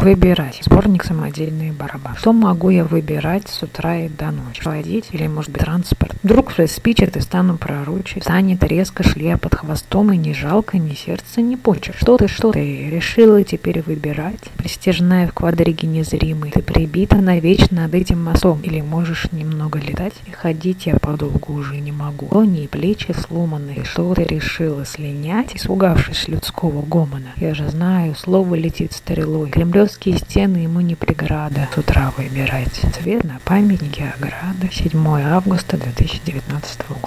Выбирать. Сборник самодельные барабаны. Что могу я выбирать с утра и до ночи? Водить или, может быть, транспорт? Вдруг спичек и стану пророчить. Станет резко шлея под хвостом и ни жалко, ни сердца, ни почек. Что ты, что ты? Решила теперь выбирать? Престижная в квадриге незримый. Ты прибита навечно над этим мостом. Или можешь немного летать? И ходить я подолгу уже не могу. Лони и плечи сломанные. Что ты решила слинять, испугавшись людского гомона? Я же знаю, слово летит стрелой. Кремлевские стены ему не преграда. С утра выбирать. Цвет на памятнике ограда. 7 августа 2019 года.